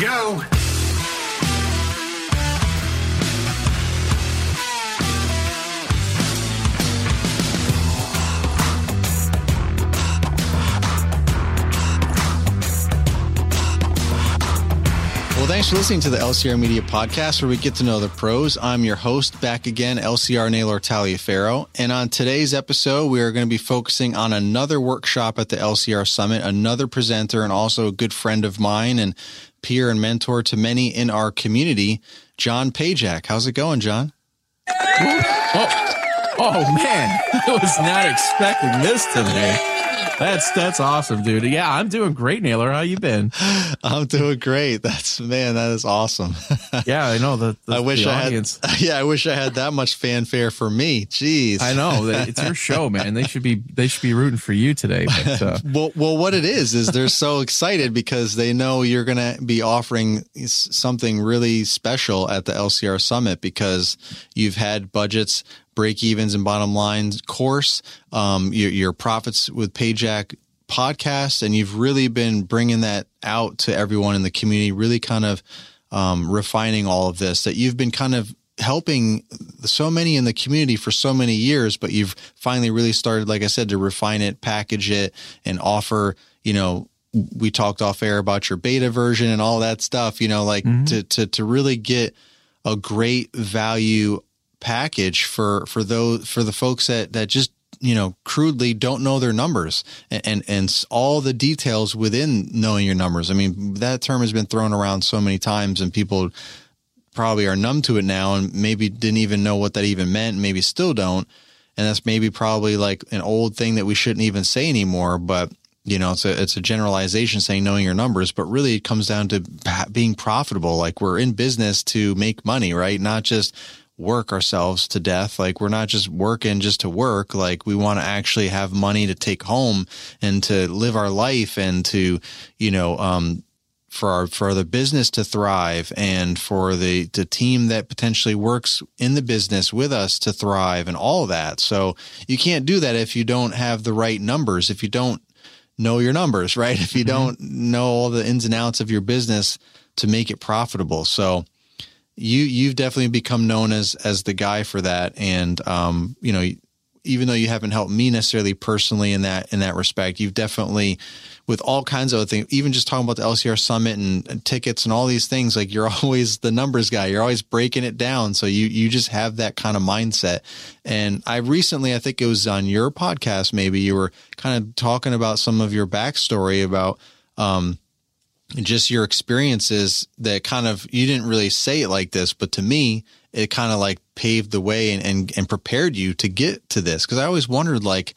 go. Well, thanks for listening to the LCR Media Podcast, where we get to know the pros. I'm your host, back again, LCR Naylor Taliaferro. And on today's episode, we are going to be focusing on another workshop at the LCR Summit, another presenter, and also a good friend of mine and peer and mentor to many in our community, John Pajak. How's it going, John? Oh, oh man, I was not expecting this today. That's that's awesome, dude. Yeah, I'm doing great, Naylor. How you been? I'm doing great. That's man, that is awesome. Yeah, I know the. the I wish the I audience. had. Yeah, I wish I had that much fanfare for me. Jeez. I know it's your show, man. They should be they should be rooting for you today. But uh, Well, well, what it is is they're so excited because they know you're going to be offering something really special at the LCR Summit because you've had budgets, break evens, and bottom lines course, um, your, your profits with Pajak podcast, and you've really been bringing that out to everyone in the community. Really, kind of um, refining all of this. That you've been kind of helping so many in the community for so many years, but you've finally really started, like I said, to refine it, package it, and offer, you know, we talked off air about your beta version and all that stuff, you know, like to, to, to really get a great value package for, for those, for the folks that, that just, you know, crudely don't know their numbers and, and, and all the details within knowing your numbers. I mean, that term has been thrown around so many times and people probably are numb to it now and maybe didn't even know what that even meant, maybe still don't. And that's maybe probably like an old thing that we shouldn't even say anymore. But you know, it's a it's a generalization saying knowing your numbers, but really it comes down to being profitable. Like we're in business to make money, right? Not just work ourselves to death. Like we're not just working just to work. Like we want to actually have money to take home and to live our life and to, you know, um, for our for the business to thrive and for the the team that potentially works in the business with us to thrive and all that. So you can't do that if you don't have the right numbers, if you don't know your numbers, right? If you don't know all the ins and outs of your business to make it profitable. So you you've definitely become known as as the guy for that. And um you know even though you haven't helped me necessarily personally in that in that respect you've definitely with all kinds of other things even just talking about the LCR summit and, and tickets and all these things like you're always the numbers guy. You're always breaking it down. So you you just have that kind of mindset. And I recently I think it was on your podcast maybe you were kind of talking about some of your backstory about um just your experiences that kind of you didn't really say it like this, but to me, it kind of like paved the way and and, and prepared you to get to this. Because I always wondered, like,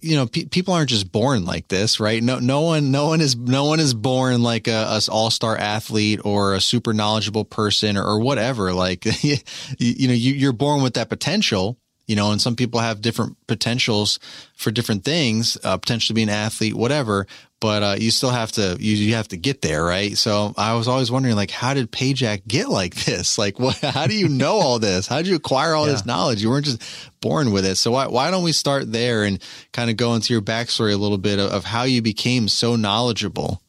you know, pe- people aren't just born like this, right? No, no one, no one is, no one is born like a, a all star athlete or a super knowledgeable person or, or whatever. Like, you, you know, you, you're born with that potential you know, and some people have different potentials for different things, uh, potentially being an athlete, whatever. But uh, you still have to you, you have to get there, right? So I was always wondering, like, how did Pajak get like this? Like, what? How do you know all this? How did you acquire all this knowledge? You weren't just born with it. So why why don't we start there and kind of go into your backstory a little bit of, of how you became so knowledgeable?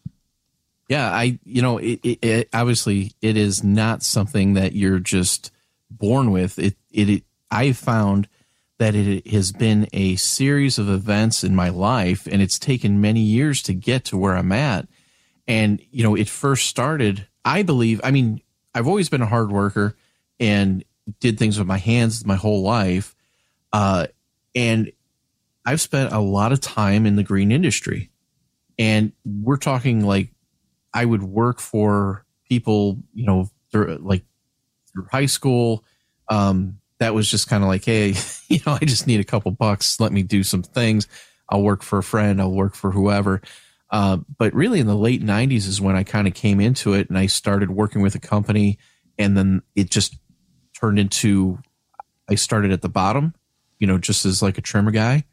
yeah, I you know it, it, it obviously it is not something that you're just born with. It it, it I found that it has been a series of events in my life, and it's taken many years to get to where I'm at. And you know, it first started. I believe. I mean, I've always been a hard worker and did things with my hands my whole life, uh, and I've spent a lot of time in the green industry. And we're talking like I would work for people, you know, through, like through high school. Um, that was just kind of like, hey, you know, I just need a couple bucks. Let me do some things. I'll work for a friend, I'll work for whoever. Uh, but really, in the late '90s is when I kind of came into it, and I started working with a company, and then it just turned into. I started at the bottom, you know, just as like a trimmer guy,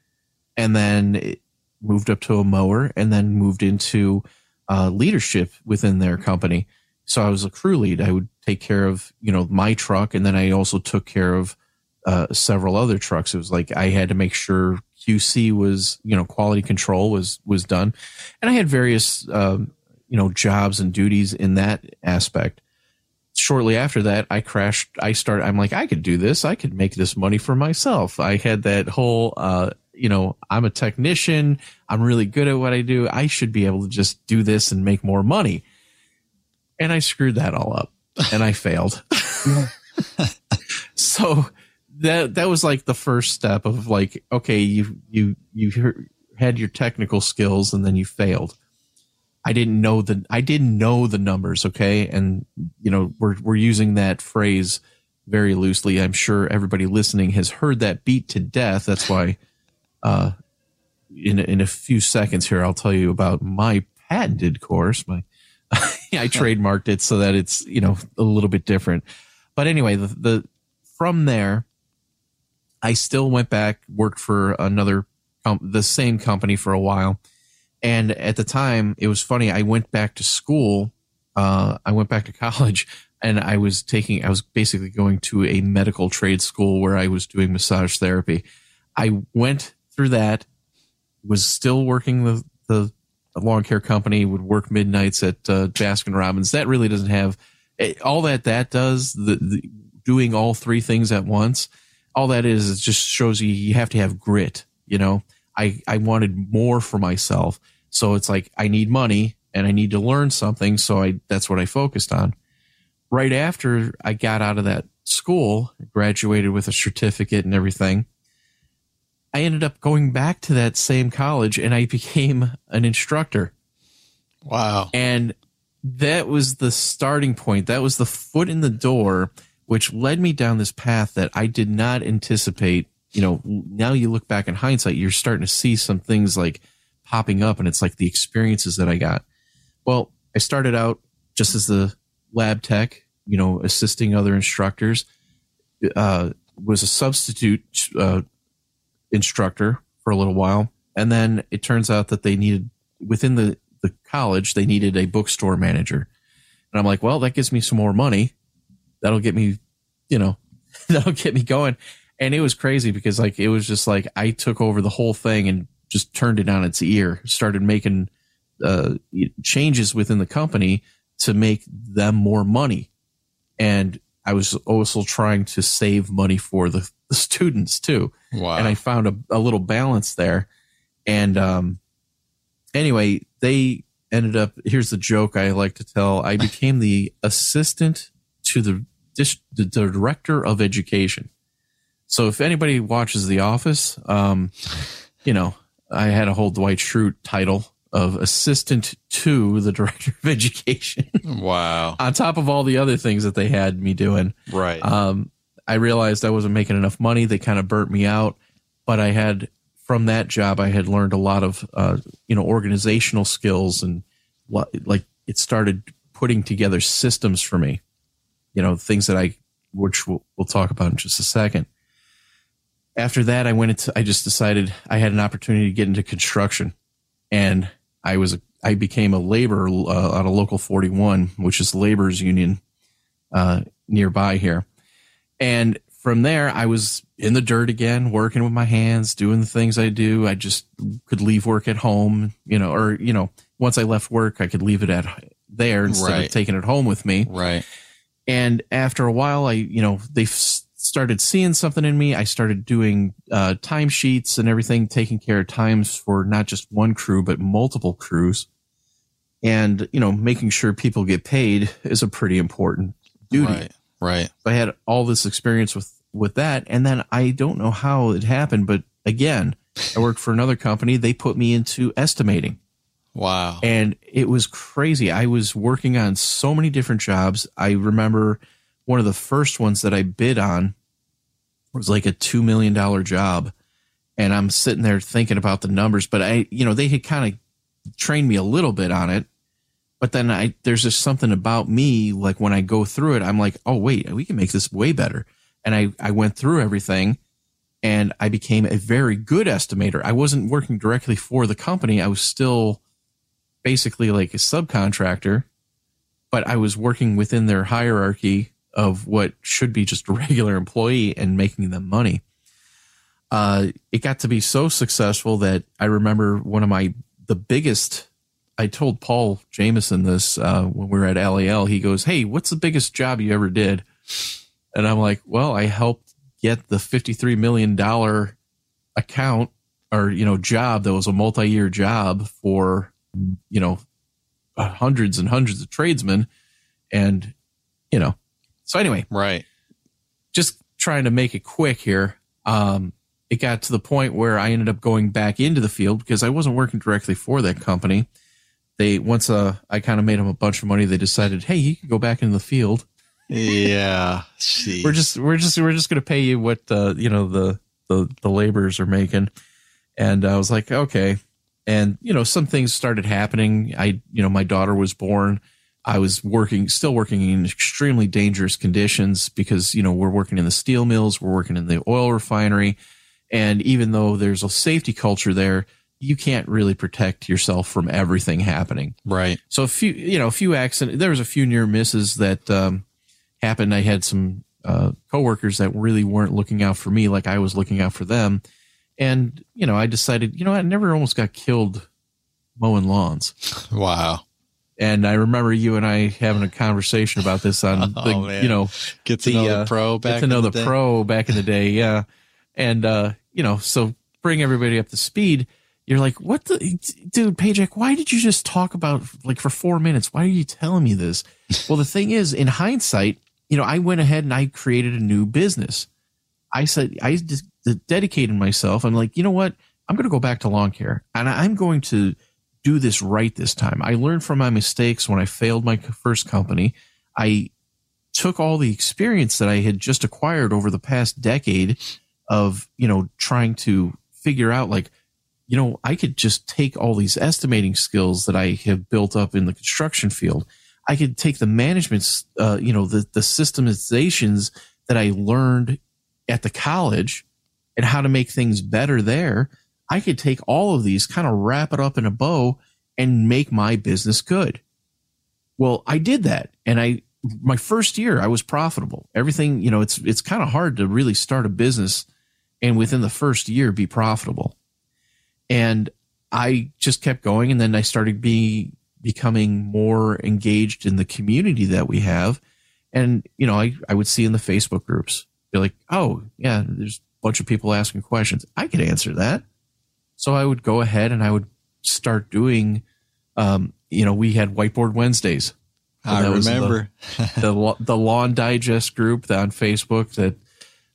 and then it moved up to a mower, and then moved into uh, leadership within their company. So I was a crew lead. I would take care of you know my truck, and then I also took care of uh, several other trucks. It was like I had to make sure QC was, you know, quality control was was done, and I had various, um, you know, jobs and duties in that aspect. Shortly after that, I crashed. I started. I'm like, I could do this. I could make this money for myself. I had that whole, uh, you know, I'm a technician. I'm really good at what I do. I should be able to just do this and make more money. And I screwed that all up, and I failed. so that that was like the first step of like okay you you you had your technical skills and then you failed. I didn't know the i didn't know the numbers okay? And you know we're we're using that phrase very loosely. I'm sure everybody listening has heard that beat to death. That's why uh in in a few seconds here i'll tell you about my patented course my i trademarked it so that it's you know a little bit different but anyway the, the from there I still went back, worked for another, um, the same company for a while. And at the time, it was funny. I went back to school. Uh, I went back to college and I was taking, I was basically going to a medical trade school where I was doing massage therapy. I went through that, was still working the, the lawn care company, would work midnights at uh, Baskin Robbins. That really doesn't have eh, all that that does, the, the doing all three things at once all that is is just shows you you have to have grit you know? I i wanted more for myself. So it's like i need money and i need to learn something. So i that's what i focused on. Right after i got out of that school graduated with a certificate and everything i ended up going back to that same college and i became an instructor wow and that was the starting point that was the foot in the door which led me down this path that I did not anticipate. You know, now you look back in hindsight, you're starting to see some things like popping up, and it's like the experiences that I got. Well, I started out just as the lab tech, you know, assisting other instructors. Uh, was a substitute uh, instructor for a little while, and then it turns out that they needed within the the college they needed a bookstore manager, and I'm like, well, that gives me some more money that'll get me, you know, that'll get me going. And it was crazy because like it was just like I took over the whole thing and just turned it on its ear, started making uh, changes within the company to make them more money. And I was also trying to save money for the, the students too. Wow. And I found a, a little balance there. And um, anyway, they ended up. Here's the joke I like to tell. I became the assistant to the, the director of education. So if anybody watches The Office, um, you know, I had a whole Dwight Schrute title of assistant to the director of education. wow. On top of all the other things that they had me doing. Right. Um, I realized I wasn't making enough money. They kind of burnt me out, but I had from that job, I had learned a lot of, uh, you know, organizational skills and like it started putting together systems for me you know, things that I, which we'll, we'll talk about in just a second. After that, I went into, I just decided I had an opportunity to get into construction and I was, I became a laborer uh, on a local 41, which is laborers union, uh, nearby here. And from there, I was in the dirt again, working with my hands, doing the things I do. I just could leave work at home, you know, or, you know, once I left work, I could leave it at there instead right. of taking it home with me. Right. And after a while, I, you know, they started seeing something in me. I started doing uh, timesheets and everything, taking care of times for not just one crew, but multiple crews. And, you know, making sure people get paid is a pretty important duty. Right. Right. I had all this experience with, with that. And then I don't know how it happened, but again, I worked for another company. They put me into estimating. Wow. And it was crazy. I was working on so many different jobs. I remember one of the first ones that I bid on was like a $2 million job. and I'm sitting there thinking about the numbers, but I, you know, they had kind of trained me a little bit on it. But then I, there's just something about me, like when I go through it, I'm like, oh, wait, we can make this way better. And I, I went through everything and I became a very good estimator. I wasn't working directly for the company. I was still basically like a subcontractor, but I was working within their hierarchy of what should be just a regular employee and making them money. Uh, it got to be so successful that I remember one of my the biggest. I told Paul Jameson this uh, when we were at LAL. He goes, "Hey, what's the biggest job you ever did?" And I'm like, "Well, I helped get the 53 million dollar account or you know job that was a multi-year job for you know hundreds and hundreds of tradesmen and you know so anyway Right. just trying to make it quick here. Um, it got to the point where I ended up going back into the field because I wasn't working directly for that company. They once uh, I kind of made them a bunch of money. They decided, hey, you can go back into the field. Yeah. Jeez. We're just we're just we're just going to pay you what uh, you know the the the laborers are making. And I was like, okay. And you know, some things started happening. I you know, my daughter was born. I was working, still working in extremely dangerous conditions because, you know, we're working in the steel mills, we're working in the oil refinery. And even though there's a safety culture there, you can't really protect yourself from everything happening. right. So a few, you know, a few accidents, there was a few near misses that, um, happened. I had some, uh, coworkers that really weren't looking out for me like I was looking out for them. And, you know, I decided, you know, I never almost got killed mowing lawns. Wow. And I remember you and I having a conversation about this on the, Oh, you know, Get to the, know the uh, pro back get to know in the, the day. pro back in the day. Yeah. And, uh, you know, so bring everybody up to speed. You're like, what the dude, Pajak, why did you just talk about like for four minutes? Why are you telling me this? well, the thing is, in hindsight, you know, I went ahead and I created a new business. I said, I just dedicated myself. I'm like, you know what? I'm going to go back to lawn care and I'm going to do this right this time. I learned from my mistakes when I failed my first company. I took all the experience that I had just acquired over the past decade of, you know, trying to figure out like, you know, I could just take all these estimating skills that I have built up in the construction field. I could take the management, uh, you know, the, the systemizations that I learned at the college and how to make things better there. I could take all of these, kind of wrap it up in a bow and make my business good. Well, I did that. And I, my first year, I was profitable. Everything, you know, it's, it's kind of hard to really start a business and within the first year be profitable. And I just kept going. And then I started being, becoming more engaged in the community that we have. And, you know, I, I would see in the Facebook groups, be like, oh, yeah, there's a bunch of people asking questions. I could answer that. So I would go ahead and I would start doing, um, you know, we had whiteboard Wednesdays. I was the- remember. the the lawn digest group on Facebook that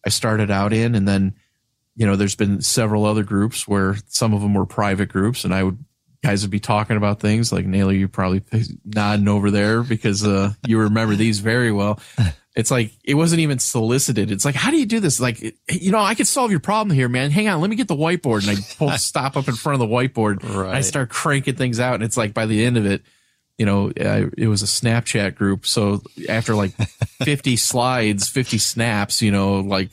I started out in, and then you know there's been several other groups where some of them were private groups, and I would guys would be talking about things like Naylor, you probably nodding over there because uh, you remember these very well. It's like it wasn't even solicited. It's like, how do you do this? Like, you know, I could solve your problem here, man. Hang on, let me get the whiteboard, and I pull stop up in front of the whiteboard. and I start cranking things out, and it's like by the end of it, you know, I, it was a Snapchat group. So after like 50 slides, 50 snaps, you know, like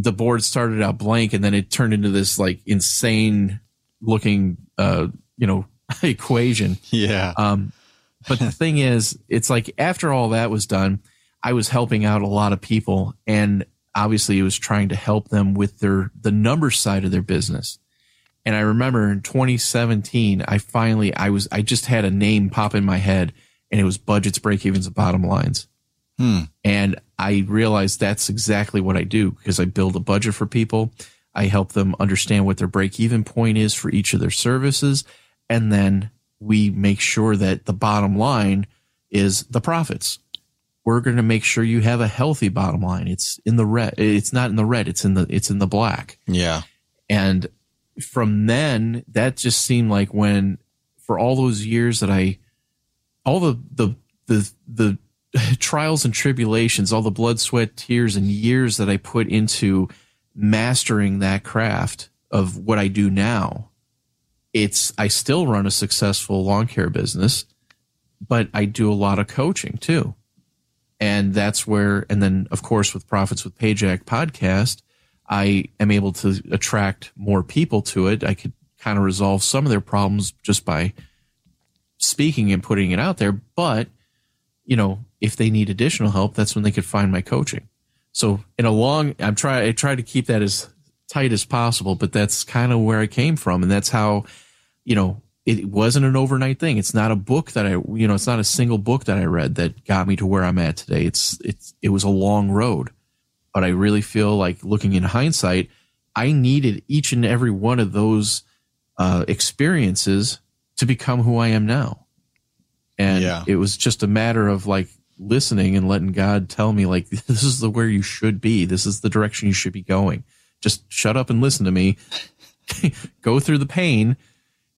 the board started out blank and then it turned into this like insane looking, uh, you know, equation. Yeah. Um, but the thing is, it's like after all that was done, I was helping out a lot of people and obviously it was trying to help them with their, the number side of their business. And I remember in 2017, I finally, I was, I just had a name pop in my head and it was budgets, break evens, and bottom lines. Hmm. And I realized that's exactly what I do because I build a budget for people. I help them understand what their break even point is for each of their services. And then we make sure that the bottom line is the profits. We're going to make sure you have a healthy bottom line. It's in the red. It's not in the red. It's in the, it's in the black. Yeah. And from then, that just seemed like when, for all those years that I, all the, the, the, the trials and tribulations, all the blood, sweat, tears, and years that I put into mastering that craft of what I do now, it's I still run a successful lawn care business, but I do a lot of coaching too. And that's where, and then of course with Profits with Pajak podcast, I am able to attract more people to it. I could kind of resolve some of their problems just by speaking and putting it out there. But, you know, if they need additional help, that's when they could find my coaching. So in a long, I'm try, I try to keep that as tight as possible, but that's kind of where I came from. And that's how, you know, it wasn't an overnight thing. It's not a book that I, you know, it's not a single book that I read that got me to where I'm at today. It's, it's, it was a long road, but I really feel like looking in hindsight, I needed each and every one of those uh, experiences to become who I am now. And Yeah. it was just a matter of like listening and letting God tell me like this is the where you should be. This is the direction you should be going. Just shut up and listen to me. Go through the pain.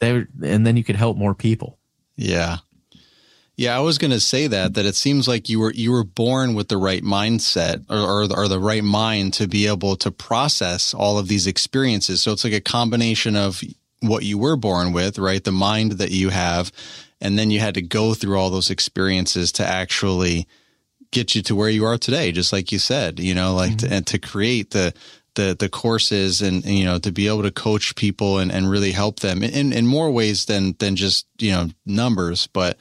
There and then you could help more people. Yeah. Yeah, I was going to say that that it seems like you were you were born with the right mindset or, or or the right mind to be able to process all of these experiences. So it's like a combination of what you were born with, right? The mind that you have, and then you had to go through all those experiences to actually get you to where you are today. Just like you said, you know, like to, and to create the the the courses and, and, you know to be able to coach people and, and really help them in in more ways than than just you know numbers, but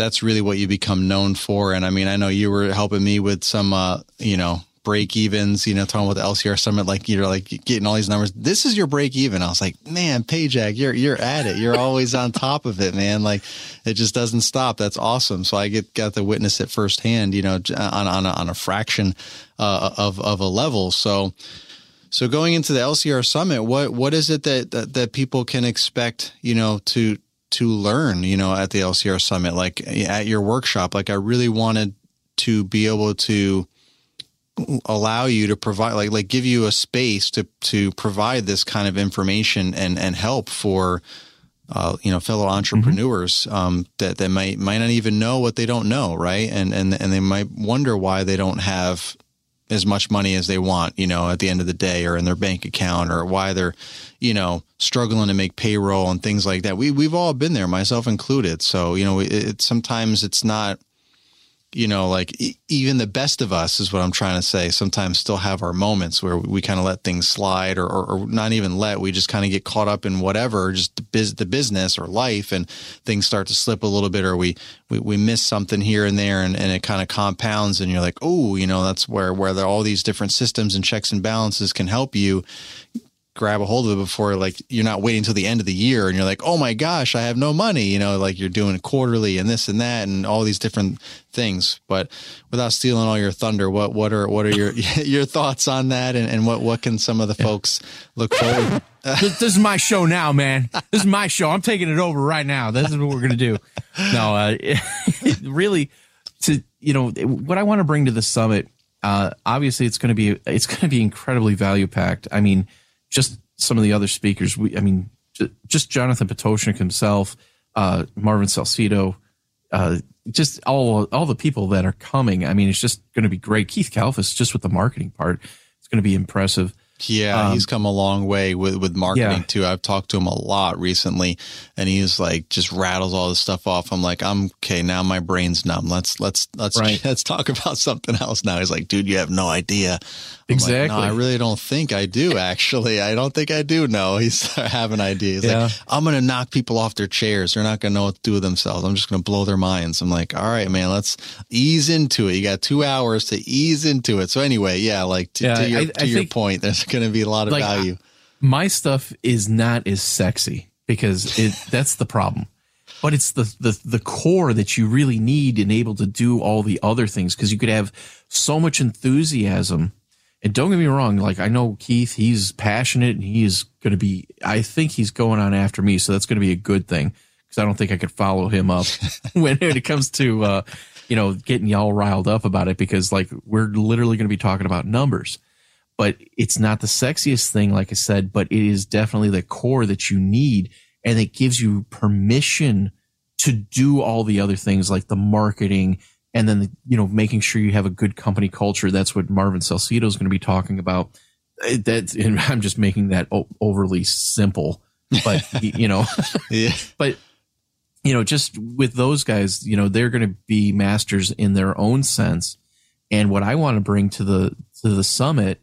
that's really what you become known for. And I mean, I know you were helping me with some, uh, you know, break evens, you know, talking about the LCR summit, like you're like getting all these numbers. This is your break even. I was like, man, Pajak, you're, you're at it. You're always on top of it, man. Like it just doesn't stop. That's awesome. So I get, got to witness it firsthand, you know, on, on, a, on a fraction, uh, of, of a level. So, so going into the LCR summit, what, what is it that, that, that people can expect, you know, to, to learn, you know, at the LCR summit, like at your workshop. Like I really wanted to be able to allow you to provide, like, like give you a space to, to provide this kind of information and, and help for, uh, you know, fellow entrepreneurs, um, that, that might, might not even know what they don't know. Right. And, and, and they might wonder why they don't have as much money as they want, you know, at the end of the day or in their bank account or why they're, you know, struggling to make payroll and things like that. We, we've all been there, myself included. So, you know, it, it sometimes it's not, you know, like e- even the best of us is what I'm trying to say. Sometimes still have our moments where we kind of let things slide or, or, or not even let, we just kind of get caught up in whatever, just the, biz, the business or life and things start to slip a little bit or we, we, we miss something here and there and, and it kind of compounds and you're like, oh, you know, that's where, where all these different systems and checks and balances can help you grab a hold of it before like you're not waiting till the end of the year and you're like oh my gosh i have no money you know like you're doing quarterly and this and that and all these different things but without stealing all your thunder what what are what are your your thoughts on that and, and what what can some of the folks look forward this, this is my show now, man. This is my show. I'm taking it over right now. This is what we're gonna do. No, uh, really, to you know what I want to bring to the summit. Uh, obviously, it's going to be it's going to be incredibly value packed. I mean, just some of the other speakers. We, I mean, just Jonathan Pototschnik himself, uh, Marvin Salcido, uh, just all all the people that are coming. I mean, it's just going to be great. Keith Kalfas, just with the marketing part, it's going to be impressive. Yeah, he's come a long way with with marketing Um, Yeah. too. I've talked to him a lot recently, and he's like just rattles all this stuff off. I'm like, I'm okay now. My brain's numb. Let's let's let's Right. let's talk about something else now. He's like, dude, you have no idea. I'm like, Exactly. no, I really don't think I do. Actually, I don't think I do know. He's I have an idea. He's Yeah. like, I'm gonna knock people off their chairs. They're not gonna know what to do with themselves. I'm just gonna blow their minds. I'm like, all right, man, let's ease into it. You got two hours to ease into it. So anyway, yeah, like to, Yeah, to your I- to I your think- point, there's gonna be a lot of Like, value. my stuff is not as sexy because it that's the problem but it's the, the the core that you really need and able to do all the other things because you could have so much enthusiasm And don't get me wrong, like I know Keith, he's passionate and he is going to be, I think he's going on after me. So that's going to be a good thing because I don't think I could follow him up when it comes to, uh, you know, getting y'all riled up about it because like we're literally going to be talking about numbers. But it's not the sexiest thing, like I said, but it is definitely the core that you need. And it gives you permission to do all the other things like the marketing and then the, you know making sure you have a good company culture. That's what Marvin Salcedo is going to be talking about. Uh, that and I'm just making that overly simple, but you know, Yeah. but you know, just with those guys, you know, they're going to be masters in their own sense. And what I want to bring to the to the summit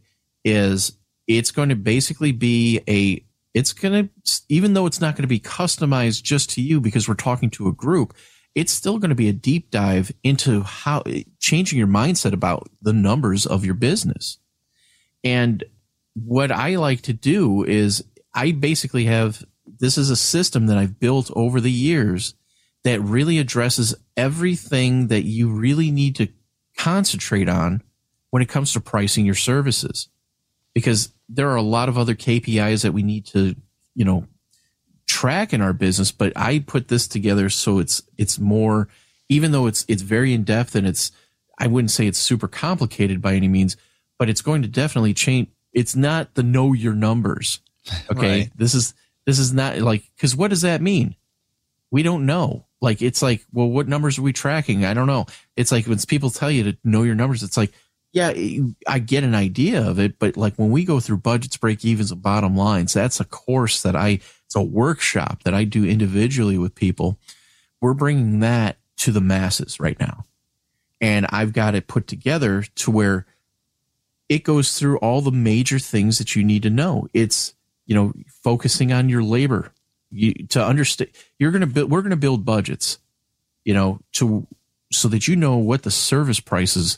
is it's going to basically be a it's going to even though it's not going to be customized just to you because we're talking to a group, it's still going to be a deep dive into how changing your mindset about the numbers of your business. And what I like to do is I basically have this is a system that I've built over the years that really addresses everything that you really need to concentrate on when it comes to pricing your services. Because there are a lot of other KPIs that we need to, you know, track in our business, but I put this together so it's it's more even though it's it's very in depth and it's I wouldn't say it's super complicated by any means, but it's going to definitely change it's not the know your numbers. Okay. Right. This is this is not like cuz what does that mean? We don't know. Like it's like, well, what numbers are we tracking? I don't know. It's like when people tell you to know your numbers, it's like, yeah, I get an idea of it, but like when we go through budgets, break evens, and bottom lines, that's a course that I, it's a workshop that I do individually with people. We're bringing that to the masses right now. And I've got it put together to where it goes through all the major things that you need to know. It's, you know, focusing on your labor you, to understand, you're going to build, we're going to build budgets, you know, to, so that you know what the service prices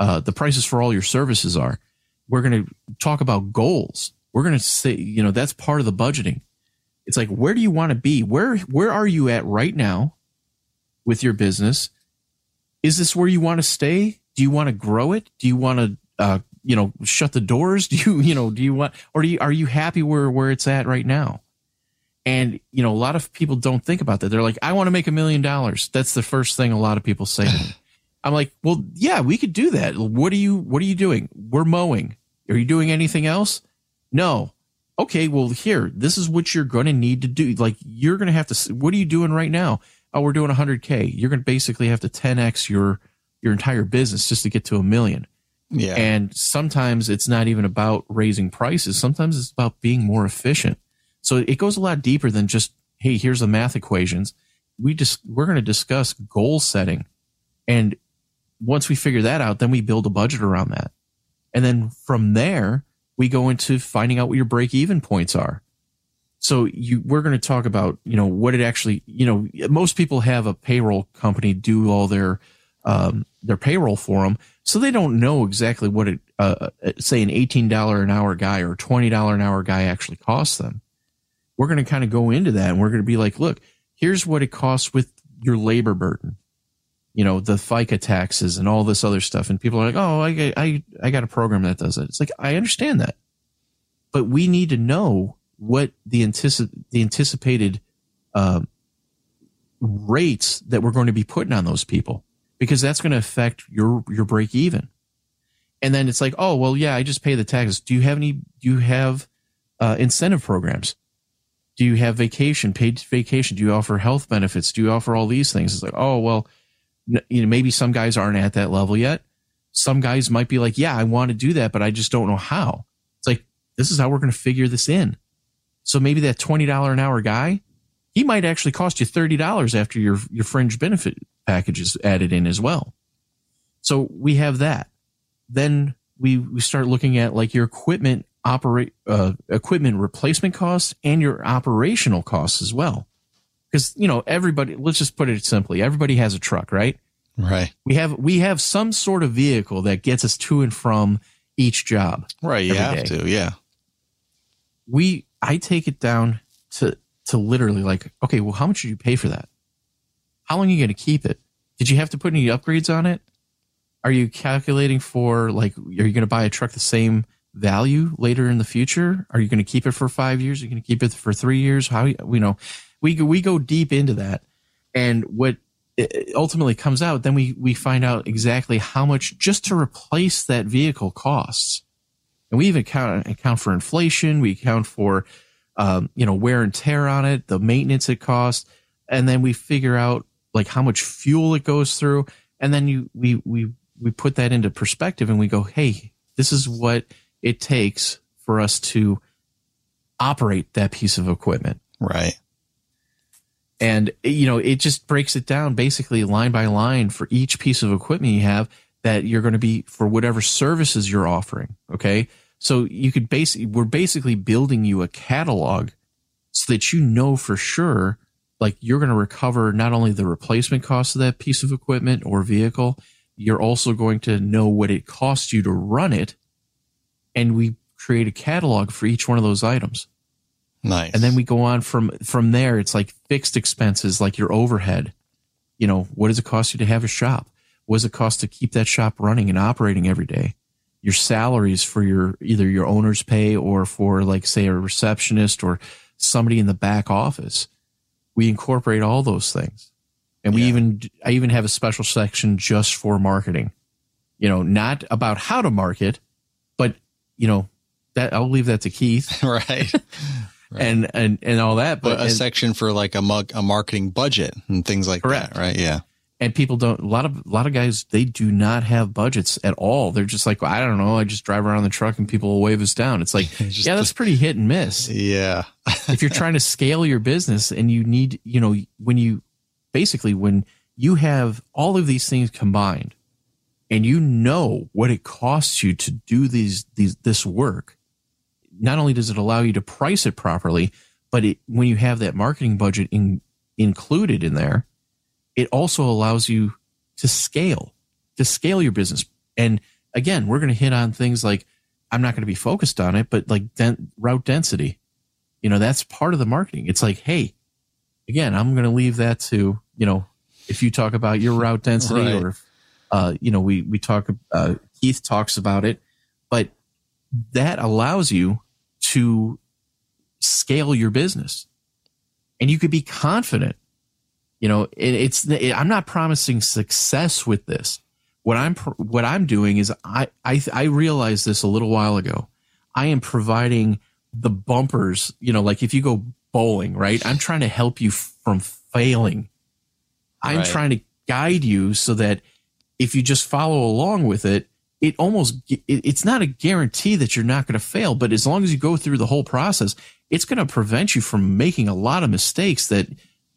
uh, the prices for all your services are. We're going to talk about goals. We're going to say, you know, that's part of the budgeting. It's like, where do you want to be? Where, where are you at right now with your business? Is this where you want to stay? Do you want to grow it? Do you want to, uh, you know, shut the doors? Do you, you know, do you want, or do you, are you happy where, where it's at right now? And, you know, a lot of people don't think about that. They're like, I want to make a million dollars. That's the first thing a lot of people say. I'm like, well, yeah, we could do that. What are you, what are you doing? We're mowing. Are you doing anything else? No. Okay. Well, here, this is what you're going to need to do. Like, you're going to have to, what are you doing right now? Oh, we're doing 100K. You're going to basically have to 10X your, your entire business just to get to a million. Yeah. And sometimes it's not even about raising prices. Sometimes it's about being more efficient. So it goes a lot deeper than just, Hey, here's the math equations. We just, we're going to discuss goal setting and once we figure that out, then we build a budget around that. And then from there, we go into finding out what your break even points are. So you, we're going to talk about, you know, what it actually, you know, most people have a payroll company do all their, um, their payroll for them. So they don't know exactly what it, uh, say an $18 an hour guy or $20 an hour guy actually costs them. We're going to kind of go into that and we're going to be like, look, here's what it costs with your labor burden you know, the FICA taxes and all this other stuff. And people are like, oh, I, I, I got a program that does it. It's like, I understand that. But we need to know what the, anticip- the anticipated uh, rates that we're going to be putting on those people because that's going to affect your, your break even. And then it's like, oh, well, yeah, I just pay the taxes. Do you have any, do you have uh, incentive programs? Do you have vacation, paid vacation? Do you offer health benefits? Do you offer all these things? It's like, oh, well, you know, maybe some guys aren't at that level yet. Some guys might be like, yeah, I want to do that, but I just don't know how. It's like, this is how we're going to figure this in. So maybe that $20 an hour guy, he might actually cost you $30 after your, your fringe benefit package is added in as well. So we have that. Then we, we start looking at like your equipment operate, uh, equipment replacement costs and your operational costs as well because you know everybody let's just put it simply everybody has a truck right right we have we have some sort of vehicle that gets us to and from each job right you have day. to yeah we i take it down to to literally like okay well how much did you pay for that how long are you going to keep it did you have to put any upgrades on it Are you calculating for like, are you going to buy a truck the same value later in the future? Are you going to keep it for five years? Are you going to keep it for three years? How, you know, we, we go deep into that. And what ultimately comes out, then we, we find out exactly how much just to replace that vehicle costs. And we even account, account for inflation. We account for, um, you know, wear and tear on it, the maintenance it costs. And then we figure out like how much fuel it goes through. And then you, we, we, we put that into perspective and we go, Hey, this is what it takes for us to operate that piece of equipment. Right. And, you know, it just breaks it down basically line by line for each piece of equipment you have that you're going to be for whatever services you're offering. Okay. So you could basically, we're basically building you a catalog so that you know for sure, like you're going to recover not only the replacement cost of that piece of equipment or vehicle, you're also going to know what it costs you to run it. And we create a catalog for each one of those items. Nice. And then we go on from from there. It's like fixed expenses, like your overhead. You know, what does it cost you to have a shop? What does it cost to keep that shop running and operating every day? Your salaries for your either your owner's pay or for like say a receptionist or somebody in the back office. We incorporate all those things. And we yeah. even I even have a special section just for marketing. You know, not about how to market, but you know, that I'll leave that to Keith. right. Right. and and and all that. But, but a and, section for like a mug, a marketing budget and things like correct. that, right? Yeah. And people don't. A lot of a lot of guys they do not have budgets at all. They're just like, well, I don't know. I just drive around the truck and people will wave us down. It's like, yeah, that's pretty hit and miss. Yeah. if you're trying to scale your business and you need, you know, when you basically when you have all of these things combined, and you know what it costs you to do these these this work not only does it allow you to price it properly, but it, when you have that marketing budget in, included in there, it also allows you to scale, to scale your business. And again, we're going to hit on things like I'm not going to be focused on it, but like den- route density. You know, that's part of the marketing. It's like, hey, again, I'm going to leave that to, you know, if you talk about your route density right. or, uh, you know, we, we talk, uh, Keith talks about it, but that allows you to scale your business. And you could be confident you know it, it's it, i'm not promising success with this. What i'm what i'm doing is i i i realized this a little while ago. I am providing the bumpers you know like if you go bowling right? I'm trying to help you from failing. I'm right. trying to guide you so that if you just follow along with it it almost it's not a guarantee that you're not going to fail but as long as you go through the whole process it's going to prevent you from making a lot of mistakes that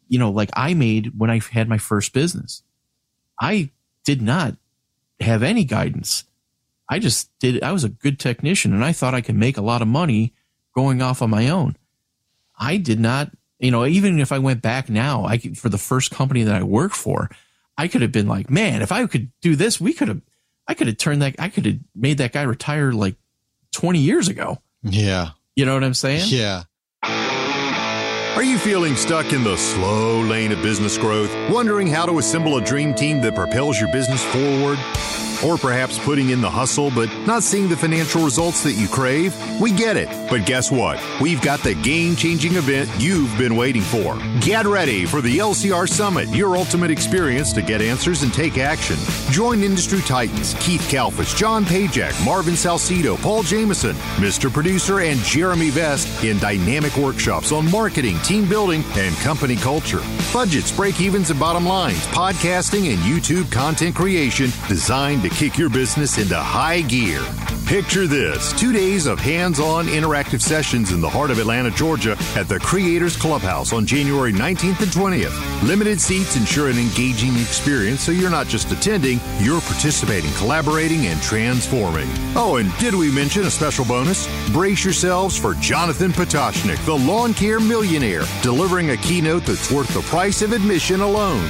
you know like i made when i had my first business. I did not have any guidance. I just did i was a good technician and i thought i could make a lot of money going off on my own. I did not you know even if i went back now i could, for the first company that i worked for i could have been like man if i could do this we could have I could have turned that, I could have made that guy retire like 20 years ago. Yeah. You know what I'm saying? Yeah. Are you feeling stuck in the slow lane of business growth, wondering how to assemble a dream team that propels your business forward? Or perhaps putting in the hustle but not seeing the financial results that you crave? We get it. But guess what? We've got the game changing event you've been waiting for. Get ready for the LCR Summit, your ultimate experience to get answers and take action. Join industry titans Keith Kalfas, John Pajak, Marvin Salcido, Paul Jameson, Mr. Producer, and Jeremy Vest in dynamic workshops on marketing, team building, and company culture. Budgets, break evens, and bottom lines, podcasting, and YouTube content creation designed to kick your business into high gear. Picture this two days of hands on interactive sessions in the heart of Atlanta, Georgia at the Creators Clubhouse on January 19th and 20th. Limited seats ensure an engaging experience so you're not just attending, you're participating, collaborating, and transforming. Oh, and did we mention a special bonus? Brace yourselves for Jonathan Pototschnik, the lawn care millionaire, delivering a keynote that's worth the price of admission alone.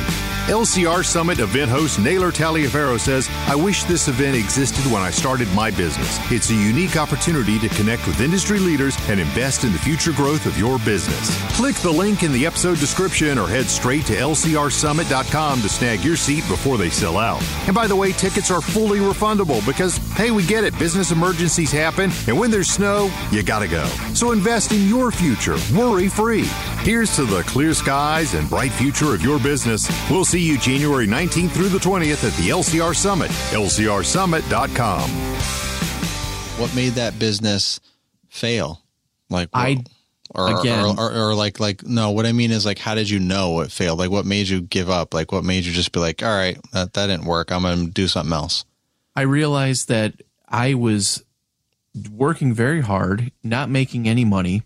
LCR Summit event host Naylor Taliaferro says, I wish this event existed when I started my business. It's a unique opportunity to connect with industry leaders and invest in the future growth of your business. Click the link in the episode description or head straight to lcrsummit.com to snag your seat before they sell out. And by the way, tickets are fully refundable because, hey, we get it, business emergencies happen, and when there's snow, you gotta go. So invest in your future, worry free. Here's to the clear skies and bright future of your business. We'll see you January 19th through the 20th at the LCR Summit, lcrsummit.com. What made that business fail? Like I or, again- or, or, or like like no. What I mean is like, how did you know it failed? Like, what made you give up? Like, what made you just be like, all right, that that didn't work. I'm gonna do something else. I realized that I was working very hard, not making any money,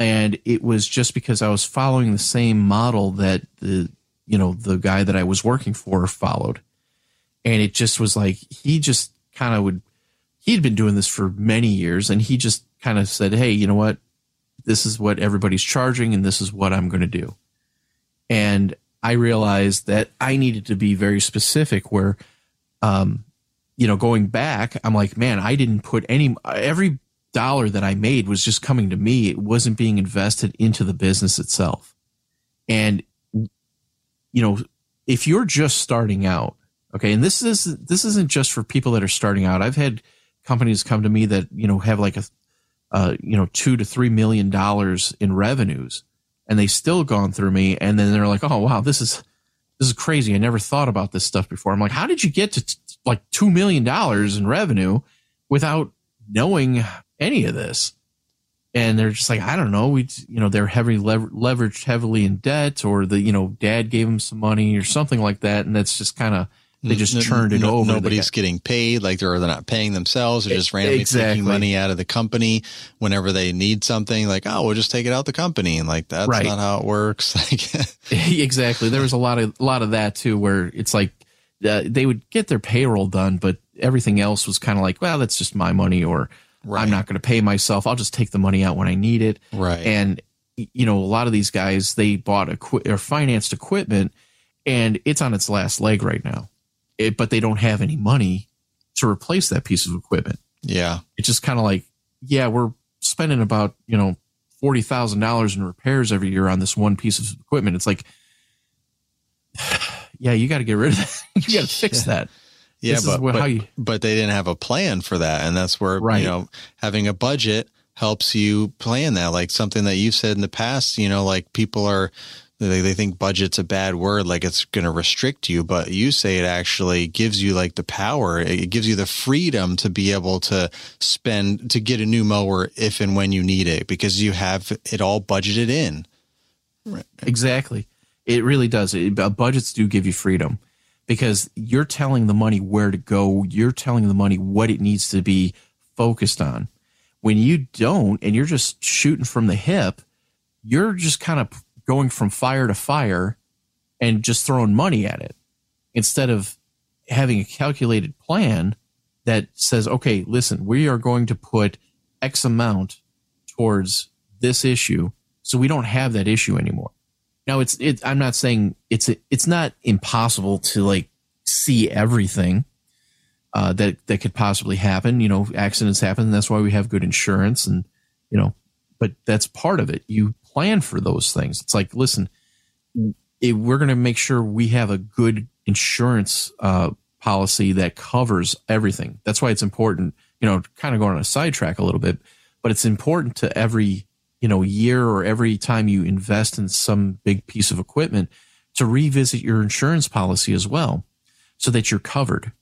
and it was just because I was following the same model that the you know the guy that I was working for followed, and it just was like he just kind of would he'd been doing this for many years, and he just kind of said, "Hey, you know what? This is what everybody's charging, and this is what I'm going to do." And I realized that I needed to be very specific where um, you know, going back, I'm like, man, I didn't put any, every dollar that I made was just coming to me. It wasn't being invested into the business itself. And, you know, if you're just starting out, okay, and this is, this isn't just for people that are starting out. I've had companies come to me that, you know, have like a, uh, you know, two to three million dollars in revenues and they still gone through me. And then they're like, oh, wow, this is, this is crazy. I never thought about this stuff before. I'm like, how did you get to t- like $2 million in revenue without knowing any of this? And they're just like, I don't know. We, you know, they're heavily lever- leveraged heavily in debt or the, you know, dad gave them some money or something like that. And that's just kind of, they just N- turned it no- over. Nobody's getting paid. Like they're, they're not paying themselves. They're just randomly Exactly. taking money out of the company whenever they need something. Like, oh, we'll just take it out the company, and like that's Right. not how it works. Like, exactly. There was a lot of a lot of that too, where it's like uh, they would get their payroll done, but everything else was kind of like, well, that's just my money, or Right. I'm not going to pay myself. I'll just take the money out when I need it. Right. And you know, a lot of these guys they bought equi- or financed equipment, and it's on its last leg right now. It, but they don't have any money to replace that piece of equipment. yeah, It's just kind of like, yeah, we're spending about you know forty thousand dollars in repairs every year on this one piece of equipment. It's like, yeah, you got to get rid of that. you got to fix that. Yeah, This is but but, how you- but they didn't have a plan for that, and that's where Right. you know having a budget helps you plan that. Like something that you've said in the past, you know, like people are. They, they think budget's a bad word, like it's going to restrict you, but you say it actually gives you like the power. It gives you the freedom to be able to spend to get a new mower if and when you need it because you have it all budgeted in. Right. Exactly. It really does. It, uh, budgets do give you freedom because you're telling the money where to go. You're telling the money what it needs to be focused on. When you don't, and you're just shooting from the hip, you're just kind of going from fire to fire and just throwing money at it instead of having a calculated plan that says, okay, listen, we are going to put X amount towards this issue so we don't have that issue anymore. Now it's it I'm not saying it's it's not impossible to like see everything uh, that that could possibly happen. You know, accidents happen. And that's why we have good insurance, and you know, but that's part of it. You plan for those things. It's like, listen, it, we're going to make sure we have a good insurance uh, policy that covers everything. That's why it's important. You know, kind of going on a sidetrack a little bit, but it's important to every you know year or every time you invest in some big piece of equipment to revisit your insurance policy as well, so that you're covered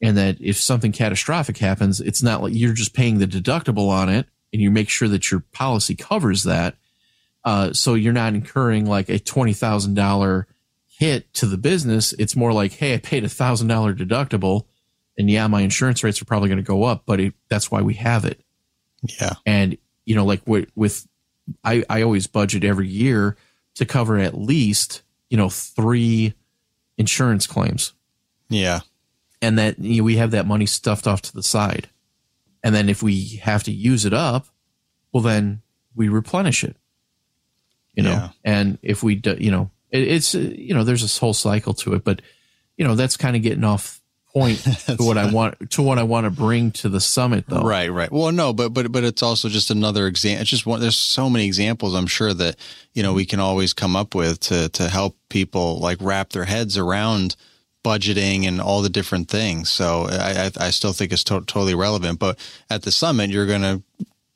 and that if something catastrophic happens, it's not like you're just paying the deductible on it and you make sure that your policy covers that. Uh, so you're not incurring like a $20,000 hit to the business. It's more like, Hey, I paid a thousand dollar deductible and yeah, my insurance rates are probably going to go up, but it, that's why we have it. Yeah. And, you know, like with, with, I, I always budget every year to cover at least, you know, three insurance claims Yeah. and that you know, we have that money stuffed off to the side. And then if we have to use it up, well, then we replenish it. You know, Yeah. and if we, do, you know, it, it's you know there's this whole cycle to it, but you know that's kind of getting off point to what I want to what I want to bring to the summit though. Right, right. Well, no, but but but it's also just another example. It's just one. There's so many examples. I'm sure that you know we can always come up with to to help people like wrap their heads around budgeting and all the different things. So I I, I still think it's to- totally relevant. But at the summit, you're going to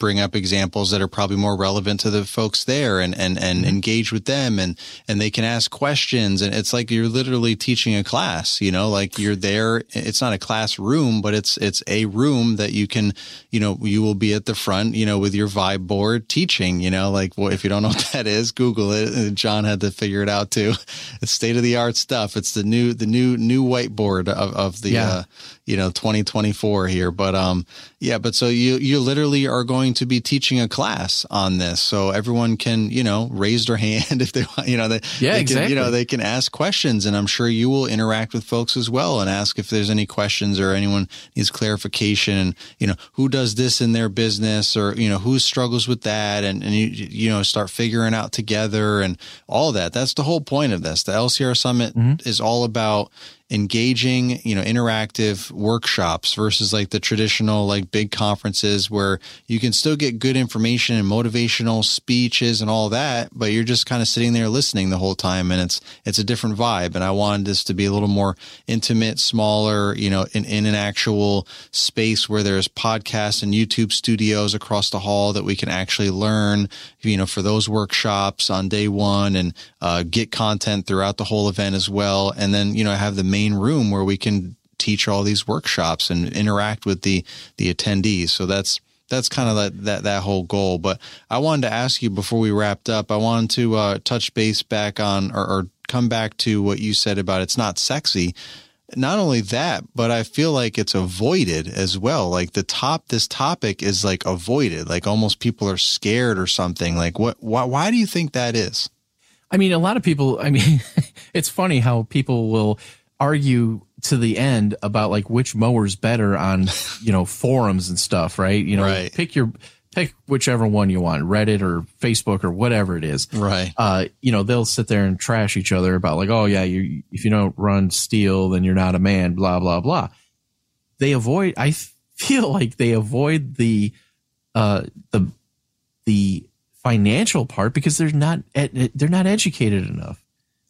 bring up examples that are probably more relevant to the folks there and and and mm-hmm. engage with them and and they can ask questions. And it's like you're literally teaching a class you know like you're there. It's not a classroom but it's it's a room that you can you know you will be at the front you know with your vibe board teaching you know like well, if you don't know what that is google it. John had to figure it out too. It's state of the art stuff. It's the new the new new whiteboard of, of the yeah. uh, you know 2024 here. But um yeah but so you you literally are going to be teaching a class on this. So everyone can you know raise their hand if they want you know they yeah they exactly. can, you know they can ask questions. And i'm sure you will interact with folks as well and ask if there's any questions or anyone needs clarification and you know who does this in their business or you know who struggles with that? And and you you know start figuring out together and all that. That's the whole point of this. The lcr summit mm-hmm. is all about engaging, you know, interactive workshops versus like the traditional like big conferences where you can still get good information and motivational speeches and all that, but you're just kind of sitting there listening the whole time and it's it's a different vibe. And I wanted this to be a little more intimate, smaller, you know, in, in an actual space where there's podcasts and YouTube studios across the hall that we can actually learn, you know, for those workshops on day one and uh, get content throughout the whole event as well. And then, you know, have the main room where we can teach all these workshops and interact with the the attendees. So that's that's kind of that, that that whole goal. But I wanted to ask you before we wrapped up. I wanted to uh, touch base back on or, or come back to what you said about it's not sexy. Not only that, but I feel like it's avoided as well. Like the top, this topic is like avoided. Like almost people are scared or something. Like what? Why? Why do you think that is? I mean, a lot of people. I mean, it's funny how people will argue to the end about like which mower's better on you know forums and stuff right you know right. pick your pick whichever one you want reddit or facebook or whatever it is. Right. Uh you know they'll sit there and trash each other about like oh yeah you if you don't run steel, then you're not a man blah blah blah. They avoid i feel like they avoid the uh the the financial part because they're not they're not educated enough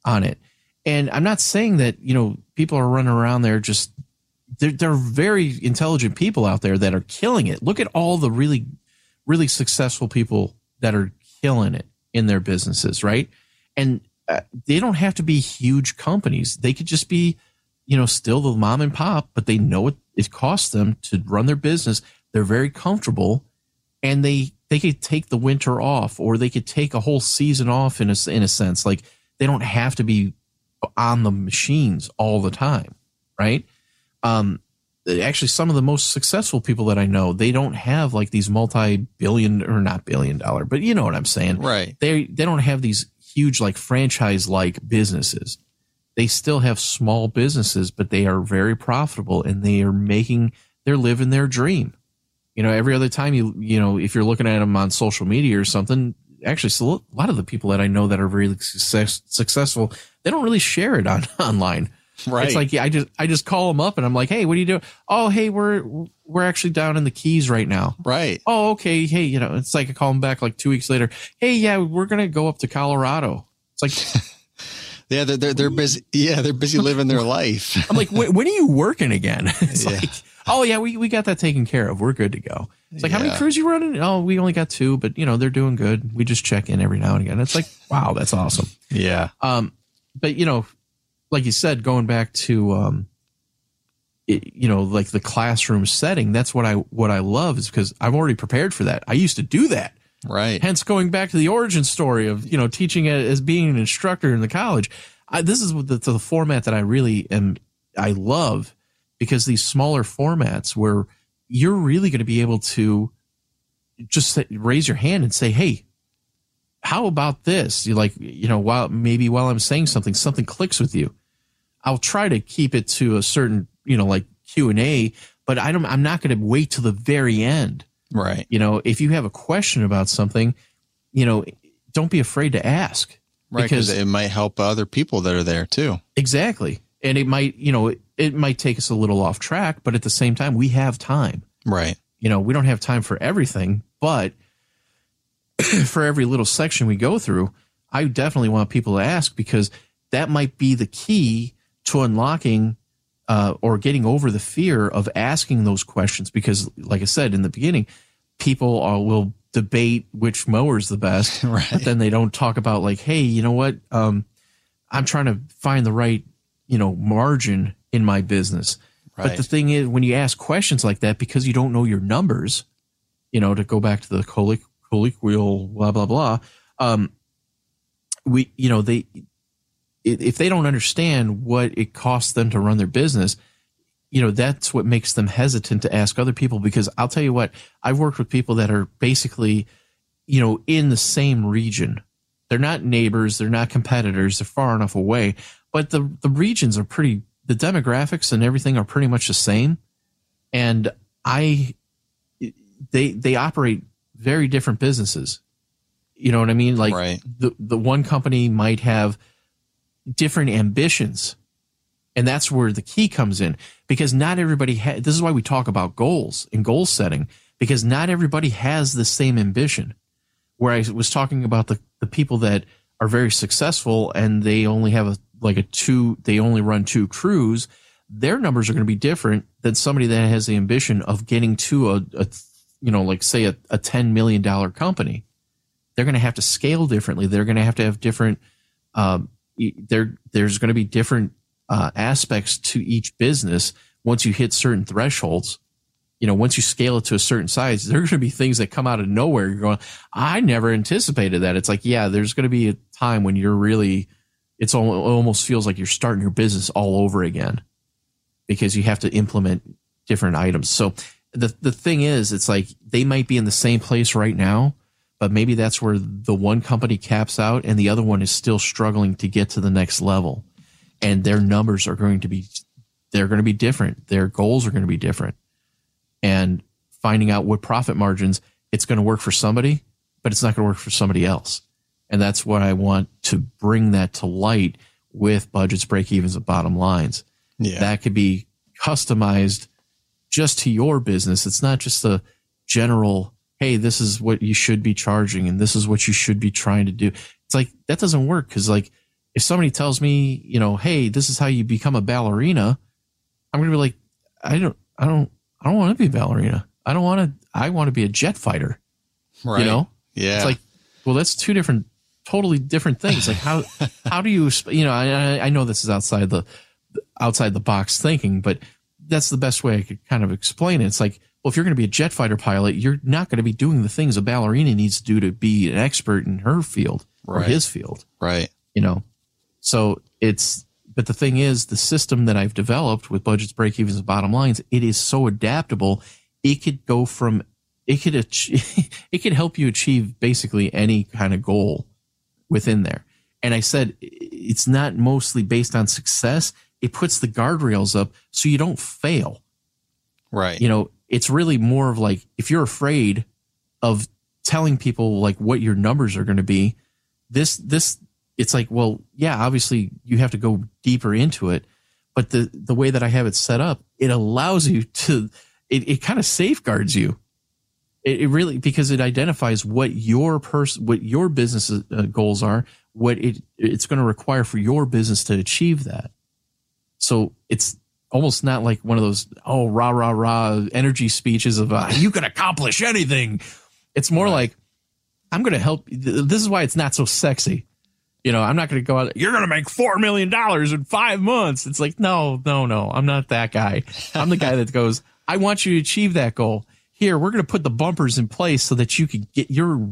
on it. And I'm not saying that, you know, people are running around there just they're, they're very intelligent people out there that are killing it. Look at all the really, really successful people that are killing it in their businesses, right? And uh, they don't have to be huge companies. They could just be, you know, still the mom and pop, but they know what it costs them to run their business. They're very comfortable and they, they could take the winter off or they could take a whole season off in a, in a sense. Like they don't have to be on the machines all the time, right? Um, actually, some of the most successful people that I know, they don't have like these multi-billion or not billion dollar, but you know what I'm saying, right? They they don't have these huge like franchise like businesses. They still have small businesses, but they are very profitable and they are making they're living their dream. You know, every other time you you know if you're looking at them on social media or something, actually, so a lot of the people that I know that are really success, successful, they don't really share it on online. Right. It's like yeah, I just I just call them up and I'm like, hey, what are you doing? Oh, hey, we're we're actually down in the Keys right now. Right. Oh, okay. Hey, you know, it's like I call them back like two weeks later. Hey, yeah, we're gonna go up to Colorado. It's like. yeah, they're, they're they're busy. Yeah, they're busy living their life. I'm like, when, when, are you working again? It's yeah. like, oh yeah, we we got that taken care of. We're good to go. It's like, yeah. how many crews you running? Oh, we only got two, but you know, they're doing good. We just check in every now and again. It's like, wow, that's awesome. Yeah. Um, but you know, like you said, going back to, um, it, you know, like the classroom setting, that's what I, what I love is because I'm already prepared for that. I used to do that. Right. Hence going back to the origin story of, you know, teaching as being an instructor in the college. I, this is the, the format that I really am, I love because these smaller formats where, you're really going to be able to just raise your hand and say, Hey, how about this? You like, you know, while maybe while I'm saying something, something clicks with you. I'll try to keep it to a certain, you know, like Q and A, but I don't, I'm not going to wait till the very end. Right. You know, if you have a question about something, you know, don't be afraid to ask. Right. Because it might help other people that are there too. Exactly. And it might, you know, it, it might take us a little off track, but at the same time, we have time. Right. You know, we don't have time for everything, but for every little section we go through, I definitely want people to ask because that might be the key to unlocking uh, or getting over the fear of asking those questions. Because, like I said in the beginning, people are, will debate which mower is the best, Right. but then they don't talk about like, hey, you know what? Um, I'm trying to find the right, you know, margin in my business. But the thing is, when you ask questions like that, because you don't know your numbers, you know, to go back to the colloq- colloquial blah blah blah, um, we, you know, they if they don't understand what it costs them to run their business, you know, that's what makes them hesitant to ask other people. Because I'll tell you what, I've worked with people that are basically, you know, in the same region. They're not neighbors, they're not competitors, they're far enough away, but the the regions are pretty the demographics and everything are pretty much the same. And I they they operate very different businesses. You know what I mean? Like Right. the the one company might have different ambitions. And that's where the key comes in because not everybody ha- this is why we talk about goals and goal setting because not everybody has the same ambition. Where I was talking about the the people that are very successful and they only have a like a two they only run two crews, their numbers are going to be different than somebody that has the ambition of getting to a, a you know like say a, a 10 million dollar company they're going to have to scale differently. They're going to have to have different. Um, there, there's going to be different uh, aspects to each business once you hit certain thresholds. You know, once you scale it to a certain size, there are going to be things that come out of nowhere. You're going, I never anticipated that. It's like, yeah, there's going to be a time when you're really, it's al- it almost feels like you're starting your business all over again because you have to implement different items. So the the thing is, it's like they might be in the same place right now, but maybe that's where the one company caps out and the other one is still struggling to get to the next level. And their numbers are going to be they're going to be different. Their goals are going to be different. And finding out what profit margins it's going to work for somebody, but it's not going to work for somebody else. And that's what I want to bring that to light with budgets, break evens, and bottom lines Yeah. that could be customized just to your business. It's not just a general, hey, this is what you should be charging and this is what you should be trying to do. It's like that doesn't work because like if somebody tells me, you know, hey, this is how you become a ballerina, I'm gonna be like, I don't, I don't, I don't want to be a ballerina. I don't want to. I want to be a jet fighter. right. You know, Yeah. it's like, well, that's two different, totally different things. Like how, how do you, you know, I, I- I know this is outside the, outside the box thinking, but that's the best way I could kind of explain it. It's like, well, if you're going to be a jet fighter pilot, you're not going to be doing the things a ballerina needs to do to be an expert in her field or his field. Right. you know? So it's but the thing is the system that i've developed with budgets break evens and bottom lines it is so adaptable it could go from it could achieve, it could help you achieve basically any kind of goal within there. And i said it's not mostly based on success. It puts the guardrails up so you don't fail. Right. you know it's really more of like if you're afraid of telling people like what your numbers are going to be this this it's like well yeah obviously you have to go deeper into it but the the way that i have it set up it allows you to it, it kind of safeguards you. It, it really because it identifies what your person what your business uh, goals are what it it's going to require for your business to achieve that. So it's almost not like one of those oh rah rah rah energy speeches of uh, you can accomplish anything. It's more like I'm going to help. This is why it's not so sexy. You know, I'm not going to go out. You're going to make four million dollars in five months. It's like no, no, no. I'm not that guy. I'm the guy that goes. I want you to achieve that goal. Here, we're going to put the bumpers in place so that you can get your.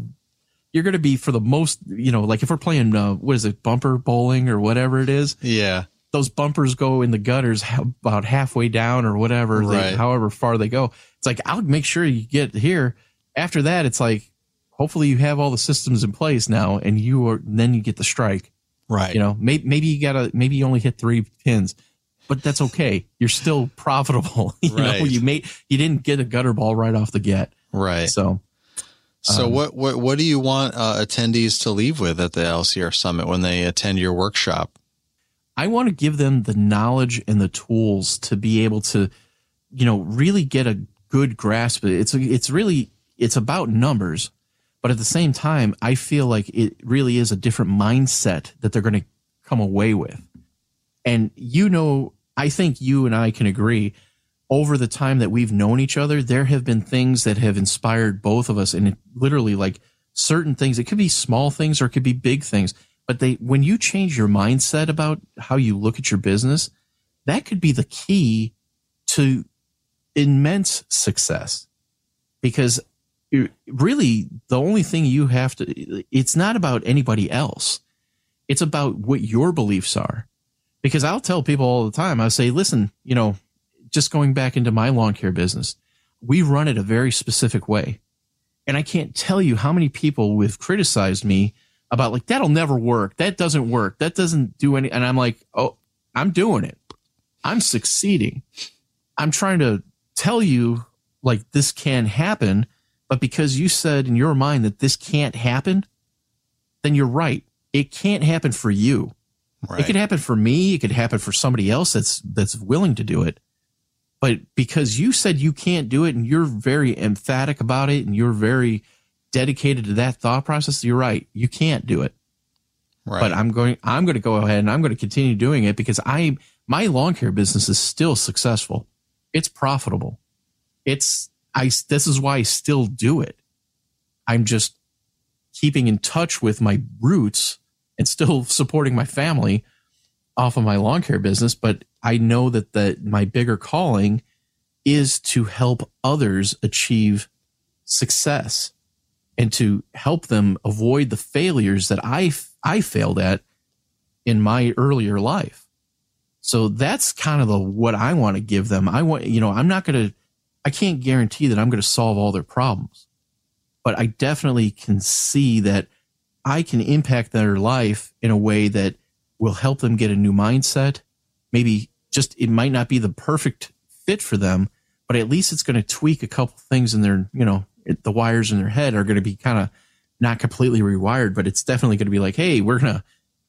You're going to be for the most, you know, like if we're playing, uh, what is it, bumper bowling or whatever it is Yeah. Those bumpers go in the gutters about halfway down or whatever, they, however far they go. It's like, I'll make sure you get here. After that, it's like, hopefully you have all the systems in place now and you are, then you get the strike. Right. You know, maybe, maybe you gotta, maybe you only hit three pins, but that's okay. You're still profitable. you know, Right. you made, you didn't get a gutter ball right off the get. Right. So So Um, what what what do you want uh, attendees to leave with at the LCR summit when they attend your workshop? I want to give them the knowledge and the tools to be able to, you know, really get a good grasp. It's it's really it's about numbers, but at the same time, I feel like it really is a different mindset that they're going to come away with. And you know, I think you and I can agree. Over the time that we've known each other, there have been things that have inspired both of us, and it literally like certain things. It could be small things or it could be big things but they when you change your mindset about how you look at your business that could be the key to immense success. Because really the only thing you have to it's not about anybody else. It's about what your beliefs are. Because i'll tell people all the time i say listen you know just going back into my lawn care business we run it a very specific way. And i can't tell you how many people have criticized me about like that'll never work that doesn't work that doesn't do any and i'm like oh i'm doing it i'm succeeding i'm trying to tell you like this can happen but because you said in your mind that this can't happen then you're right it can't happen for you Right. it could happen for me. It could happen for somebody else that's that's willing to do it. But because you said you can't do it and you're very emphatic about it and you're very dedicated to that thought process, you're right. You can't do it. right. But I'm going I'm going to go ahead and I'm going to continue doing it because I my lawn care business is still successful. It's profitable. It's I this is why I still do it. I'm just keeping in touch with my roots and still supporting my family off of my lawn care business, but I know that the my bigger calling is to help others achieve success and to help them avoid the failures that I I failed at in my earlier life. So that's kind of the what I want to give them. I want you know, I'm not going to I can't guarantee that I'm going to solve all their problems. But I definitely can see that I can impact their life in a way that will help them get a new mindset. Maybe just it might not be the perfect fit for them, but at least it's going to tweak a couple things in their, you know, it, the wires in their head are going to be kind of not completely rewired, but it's definitely going to be like, hey, we're gonna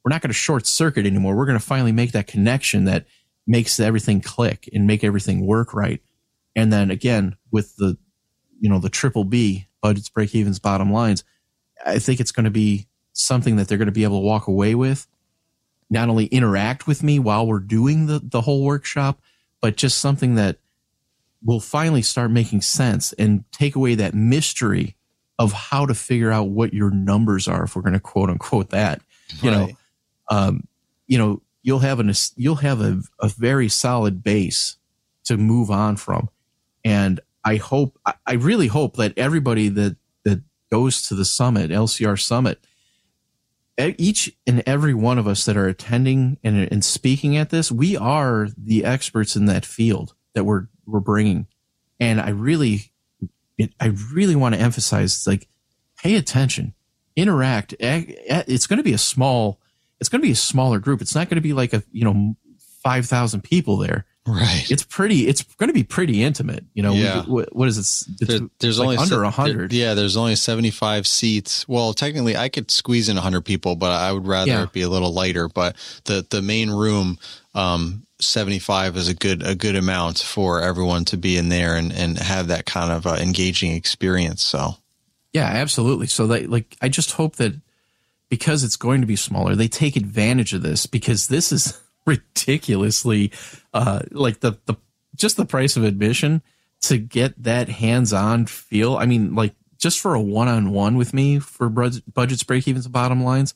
we're not going to short circuit anymore. We're going to finally make that connection that makes everything click and make everything work right. And then again, with the you know the triple B budgets, break evens, bottom lines, I think it's going to be something that they're going to be able to walk away with. Not only interact with me while we're doing the the whole workshop, but just something that will finally start making sense and take away that mystery of how to figure out what your numbers are if we're going to quote unquote that you know? Um you know you'll have an you'll have a, a very solid base to move on from. And i hope I, really hope that everybody that that goes to the summit lcr summit each and every one of us that are attending and, and speaking at this we are the experts in that field that we're we're bringing and i really it, i really want to emphasize like pay attention interact A- a- it's going to be a small it's going to be a smaller group it's not going to be like a you know 5000 people there right. it's pretty it's going to be pretty intimate you know Yeah. what, what is it There- there's like only under se- a hundred Yeah, there's only 75 seats. Well, technically, I could squeeze in 100 people, but I would rather Yeah. it be a little lighter. But the the main room, um, 75 is a good a good amount for everyone to be in there and and have that kind of uh, engaging experience. So Yeah, absolutely. So they like I just hope that because it's going to be smaller, they take advantage of this because this is ridiculously uh like the the just the price of admission to get that hands-on feel. I mean, like just for a one-on-one with me for bud- budgets, break evens, bottom lines,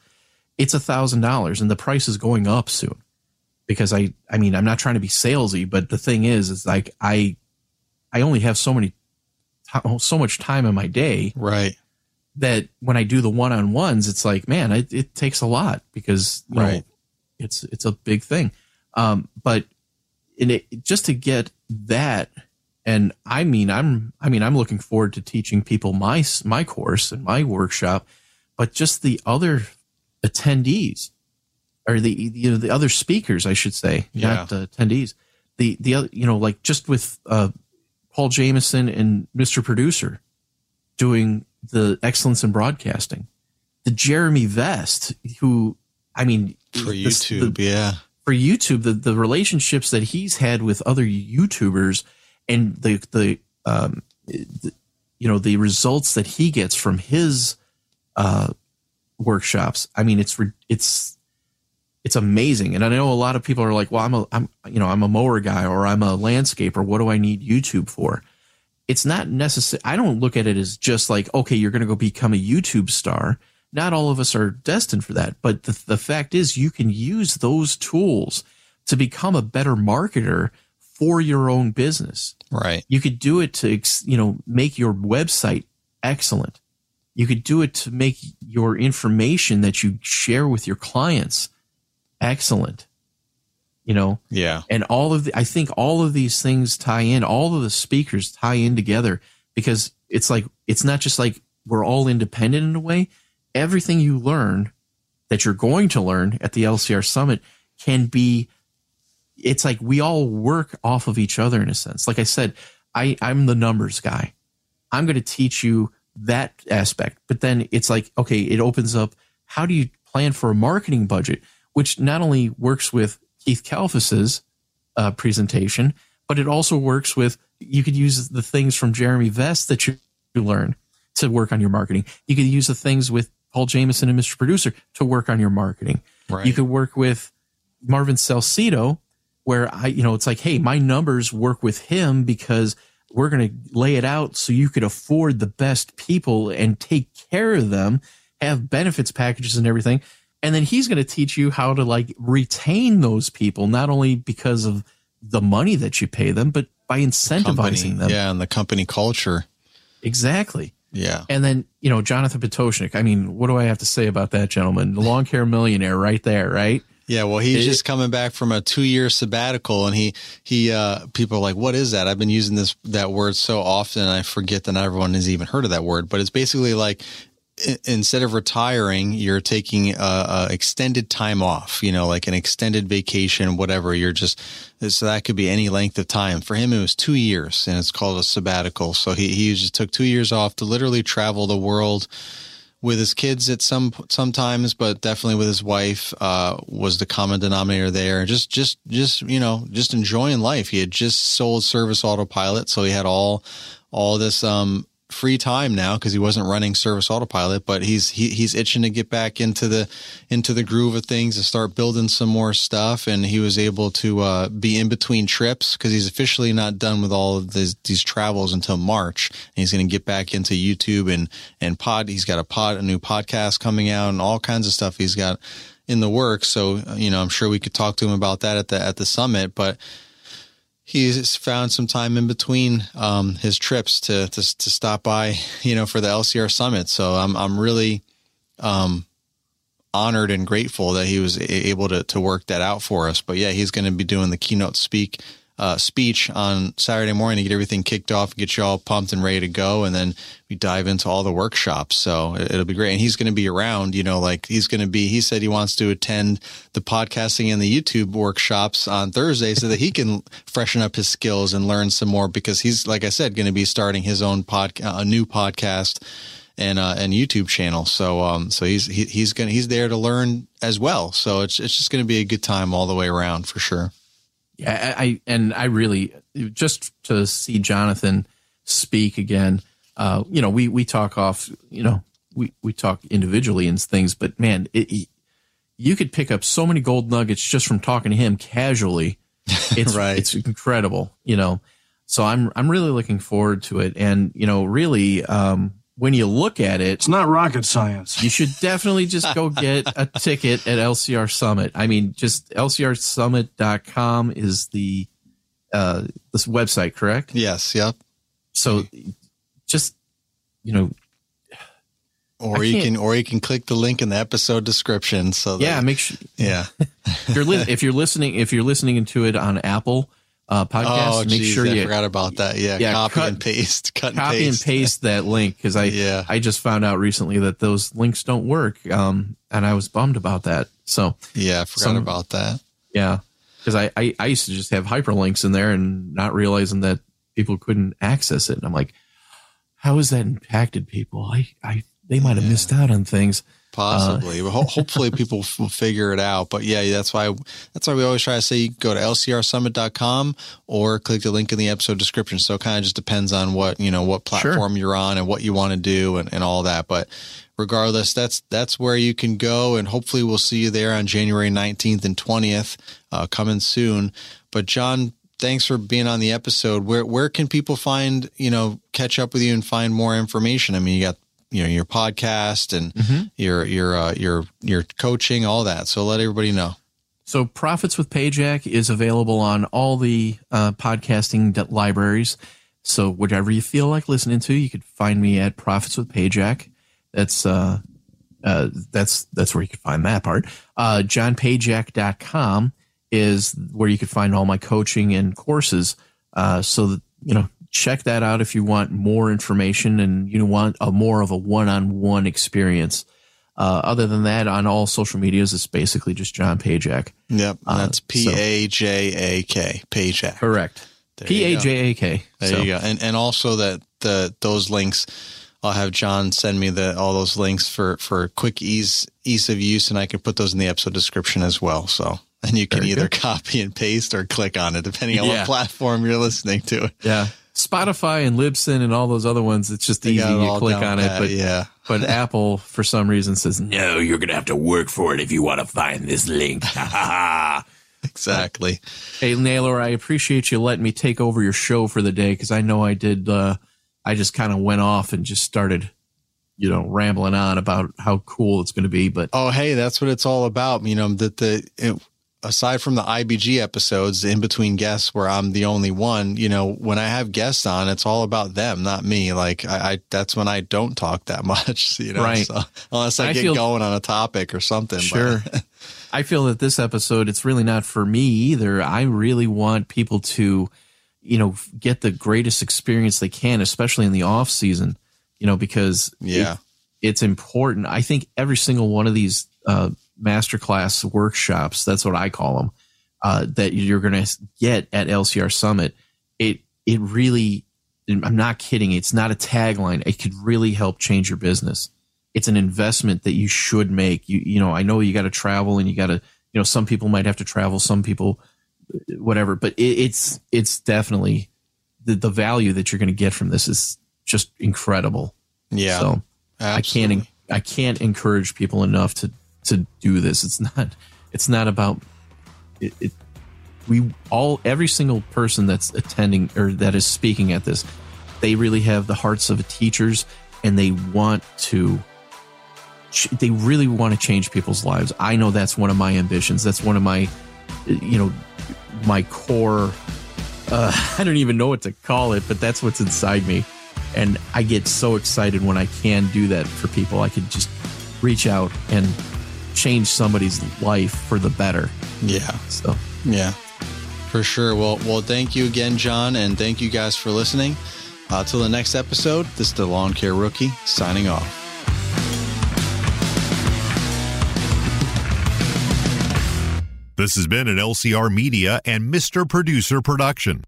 it's a thousand dollars, and the price is going up soon. Because I, I mean, I'm not trying to be salesy, but the thing is, is like I, I only have so many, so much time in my day right, that when I do the one on ones, it's like, man, it, it takes a lot because you know, Right. it's it's a big thing. Um, but in it, just to get that, and I mean, I'm I mean, I'm looking forward to teaching people my my course and my workshop, but just the other attendees or the you know the other speakers, I should say, not the attendees. The the other you know like just with uh, Paul Jameson and Mr. Producer doing the excellence in broadcasting. The Jeremy Vest, who I mean, for YouTube, the- yeah. for YouTube, the, the relationships that he's had with other YouTubers and the the um the, you know the results that he gets from his uh workshops. I mean, it's it's it's amazing. And I know a lot of people are like, "Well, I'm a I'm you know I'm a mower guy or I'm a landscaper. What do I need YouTube for?" It's not necessary. I don't look at it as just like, okay, you're going to go become a YouTube star. Not all of us are destined for that, but the, the fact is, you can use those tools to become a better marketer for your own business. Right. You could do it to, you know, make your website excellent. You could do it to make your information that you share with your clients excellent. You know, Yeah. and all of the, I think all of these things tie in, all of the speakers tie in together because it's like, it's not just like we're all independent in a way. Everything you learn that you're going to learn at the LCR summit can be, it's like we all work off of each other in a sense. Like I said, I, I'm the numbers guy. I'm going to teach you that aspect, but then it's like, okay, it opens up. How do you plan for a marketing budget, which not only works with Keith Kalfas's uh, presentation, but it also works with you could use the things from Jeremy Vest that you, you learn to work on your marketing. You could use the things with Paul Jameson and Mr. Producer to work on your marketing. Right. You could work with Marvin Salcedo, where I, you know, it's like, hey, my numbers work with him because we're going to lay it out so you could afford the best people and take care of them, have benefits packages and everything. And then he's going to teach you how to like retain those people, not only because of the money that you pay them, but by incentivizing Company, them. yeah, and the company culture. Exactly. Yeah. And then, you know, Jonathan Pototschnik. I mean, what do I have to say about that gentleman? The lawn care millionaire right there, right? Yeah, well, he's It- just coming back from a two-year sabbatical, and he he uh, people are like, "What is that?" I've been using this that word so often, I forget that not everyone has even heard of that word. But it's basically like instead of retiring, you're taking a, a extended time off. You know, like an extended vacation, whatever. You're just so that could be any length of time. For him, it was two years, and it's called a sabbatical. So he he just took two years off to literally travel the world with his kids at some sometimes, but definitely with his wife uh, was the common denominator there. Just just just you know just enjoying life. He had just sold Service Autopilot, so he had all all this um, free time now because he wasn't running Service Autopilot. But he's he, he's itching to get back into the into the groove of things and start building some more stuff. And he was able to uh, be in between trips because he's officially not done with all of these, these travels until March. And he's going to get back into YouTube and and pod. He's got a pod, a new podcast coming out, and all kinds of stuff he's got in the works. So you know, I'm sure we could talk to him about that at the at the summit, but he's found some time in between um, his trips to, to to stop by, you know, for the LCR summit. So I'm I'm really um, honored and grateful that he was able to to work that out for us. But yeah, he's going to be doing the keynote speak uh, speech on Saturday morning to get everything kicked off, get you all pumped and ready to go, and then we dive into all the workshops. So it- it'll be great. And he's going to be around, you know, like he's going to be. He said he wants to attend the podcasting and the YouTube workshops on Thursday so that he can freshen up his skills and learn some more because he's, like I said, going to be starting his own pod, a new podcast and uh, and YouTube channel. So um so he's he, he's gonna he's there to learn as well. So it's it's just gonna be a good time all the way around for sure. Yeah, I, I and I really just to see Jonathan speak again. Uh, you know, we we talk off. You know, we we talk individually and things, but man, it, it- you could pick up so many gold nuggets just from talking to him casually. It's Right. It's incredible. You know, so I'm I'm really looking forward to it, and you know, really, um, when you look at it, It's not rocket science. you should definitely just go get a ticket at LCR Summit. I mean, just lcrsummit.com is the uh this website, correct? Yes, yep. So just you know, Or you can't- can or you can click the link in the episode description. So that- yeah, make sure yeah. if you're li- if you're listening if you're listening to it on Apple uh podcast, Oh, make geez, sure I you forgot about that. Yeah, Yeah, copy cut- and paste, cut and copy paste. and paste that link because I Yeah. I just found out recently that those links don't work. Um and I was bummed about that. So Yeah, I forgot Some- about that. Yeah, because I, I I used to just have hyperlinks in there and not realizing that people couldn't access it. And I'm like, how has that impacted people? I, I, they might have yeah. missed out on things. Possibly. Uh, hopefully people will figure it out. But yeah, that's why that's why we always try to say go to lcrsummit.com or click the link in the episode description. So it kind of just depends on what, you know, what platform sure. you're on and what you want to do and, and all that. But regardless, that's that's where you can go and hopefully we'll see you there on January 19th and 20th, uh, coming soon. But John, thanks for being on the episode. Where where can people find, you know, catch up with you and find more information? I mean, you got you know your podcast and mm-hmm. your your uh, your your coaching, all that. So let everybody know. So Profits with Pajak is available on all the uh, podcasting libraries. So whatever you feel like listening to, you could find me at Profits with Pajak. That's uh, uh, that's that's where you can find that part. Uh, JohnPajak.com is where you can find all my coaching and courses. Uh, so that you know check that out if you want more information and you want a more of a one-on-one experience. Uh, other than that, on all social medias, it's basically just John Pajak. Yep, uh, that's P A J A K Pajak. Correct. P A J A K. There so. you go. And and also that the those links, I'll have John send me the all those links for for quick ease ease of use, and I can put those in the episode description as well. So and you can Very either good. copy and paste or click on it depending on yeah. what platform you're listening to. Yeah. Spotify and Libsyn and all those other ones, it's just they easy. You click on it, but yeah. but Apple for some reason says no. You're gonna have to work for it if you want to find this link. exactly. Hey Naylor, I appreciate you letting me take over your show for the day because I know I did. Uh, I just kind of went off and just started, you know, rambling on about how cool it's going to be. But oh, hey, that's what it's all about. You know that the it, aside from the IBG episodes in between guests where I'm the only one, you know, when I have guests on, it's all about them, not me. Like I, I that's when I don't talk that much, you know, right. So, unless I, I get feel, going on a topic or something. Sure. I feel that this episode, it's really not for me either. I really want people to, you know, get the greatest experience they can, especially in the off season, you know, because yeah, it, it's important. I think every single one of these, uh, masterclass workshops. That's what I call them. Uh, that you're going to get at LCR Summit. It it really, I'm not kidding. It's not a tagline. It could really help change your business. It's an investment that you should make. You you know I know you got to travel and you got to you know some people might have to travel. Some people whatever, but it, it's it's definitely the the value that you're going to get from this is just incredible. Yeah. So absolutely. I can't I can't encourage people enough to to do this. It's not it's not about it, it we all every single person that's attending or that is speaking at this they really have the hearts of teachers and they want to they really want to change people's lives. I know that's one of my ambitions. That's one of my you know my core uh, i don't even know what to call it but that's what's inside me. And i get so excited when i can do that for people. I could just reach out and change somebody's life for the better. Yeah. So, yeah, for sure. Well, well, thank you again, John, and thank you guys for listening. Uh, till the next episode, this is the Lawn Care Rookie signing off. This has been an LCR Media and Mr. Producer production.